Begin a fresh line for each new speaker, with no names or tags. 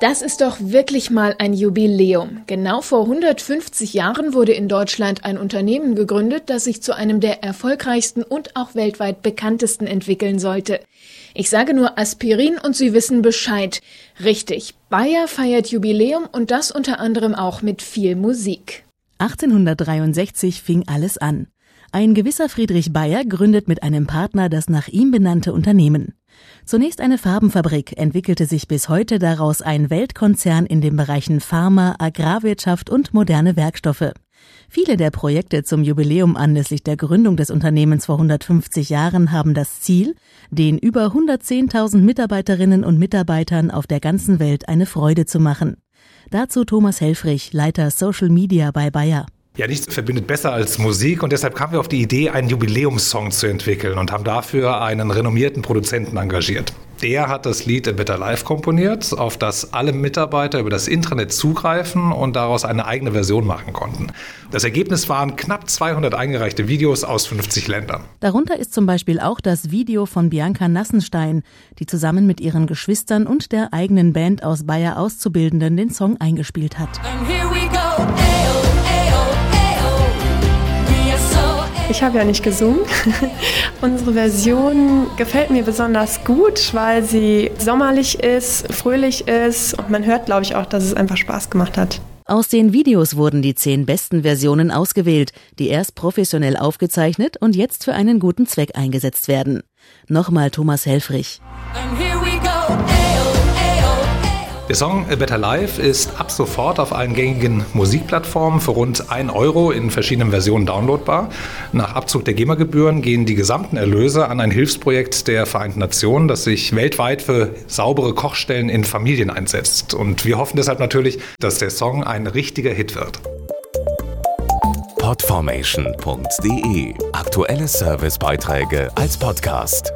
Das ist doch wirklich mal ein Jubiläum. Genau vor 150 Jahren wurde in Deutschland ein Unternehmen gegründet, das sich zu einem der erfolgreichsten und auch weltweit bekanntesten entwickeln sollte. Ich sage nur Aspirin und Sie wissen Bescheid. Richtig, Bayer feiert Jubiläum und das unter anderem auch mit viel Musik.
1863 fing alles an. Ein gewisser Friedrich Bayer gründet mit einem Partner das nach ihm benannte Unternehmen. Zunächst eine Farbenfabrik entwickelte sich bis heute daraus ein Weltkonzern in den Bereichen Pharma, Agrarwirtschaft und moderne Werkstoffe. Viele der Projekte zum Jubiläum anlässlich der Gründung des Unternehmens vor 150 Jahren haben das Ziel, den über 110.000 Mitarbeiterinnen und Mitarbeitern auf der ganzen Welt eine Freude zu machen. Dazu Thomas Helfrich, Leiter Social Media bei Bayer.
Ja, nichts verbindet besser als Musik und deshalb kamen wir auf die Idee, einen Jubiläumssong zu entwickeln und haben dafür einen renommierten Produzenten engagiert. Der hat das Lied A Better Life komponiert, auf das alle Mitarbeiter über das Intranet zugreifen und daraus eine eigene Version machen konnten. Das Ergebnis waren knapp 200 eingereichte Videos aus 50 Ländern.
Darunter ist zum Beispiel auch das Video von Bianca Nassenstein, die zusammen mit ihren Geschwistern und der eigenen Band aus Bayer Auszubildenden den Song eingespielt hat.
Ich habe ja nicht gesungen. Unsere Version gefällt mir besonders gut, weil sie sommerlich ist, fröhlich ist und man hört, glaube ich, auch, dass es einfach Spaß gemacht hat.
Aus den Videos wurden die zehn besten Versionen ausgewählt, die erst professionell aufgezeichnet und jetzt für einen guten Zweck eingesetzt werden. Nochmal Thomas Helfrich.
Der Song A Better Life ist ab sofort auf allen gängigen Musikplattformen für rund 1 Euro in verschiedenen Versionen downloadbar. Nach Abzug der GEMA-Gebühren gehen die gesamten Erlöse an ein Hilfsprojekt der Vereinten Nationen, das sich weltweit für saubere Kochstellen in Familien einsetzt. Und wir hoffen deshalb natürlich, dass der Song ein richtiger Hit wird.
Podformation.de Aktuelle Servicebeiträge als Podcast.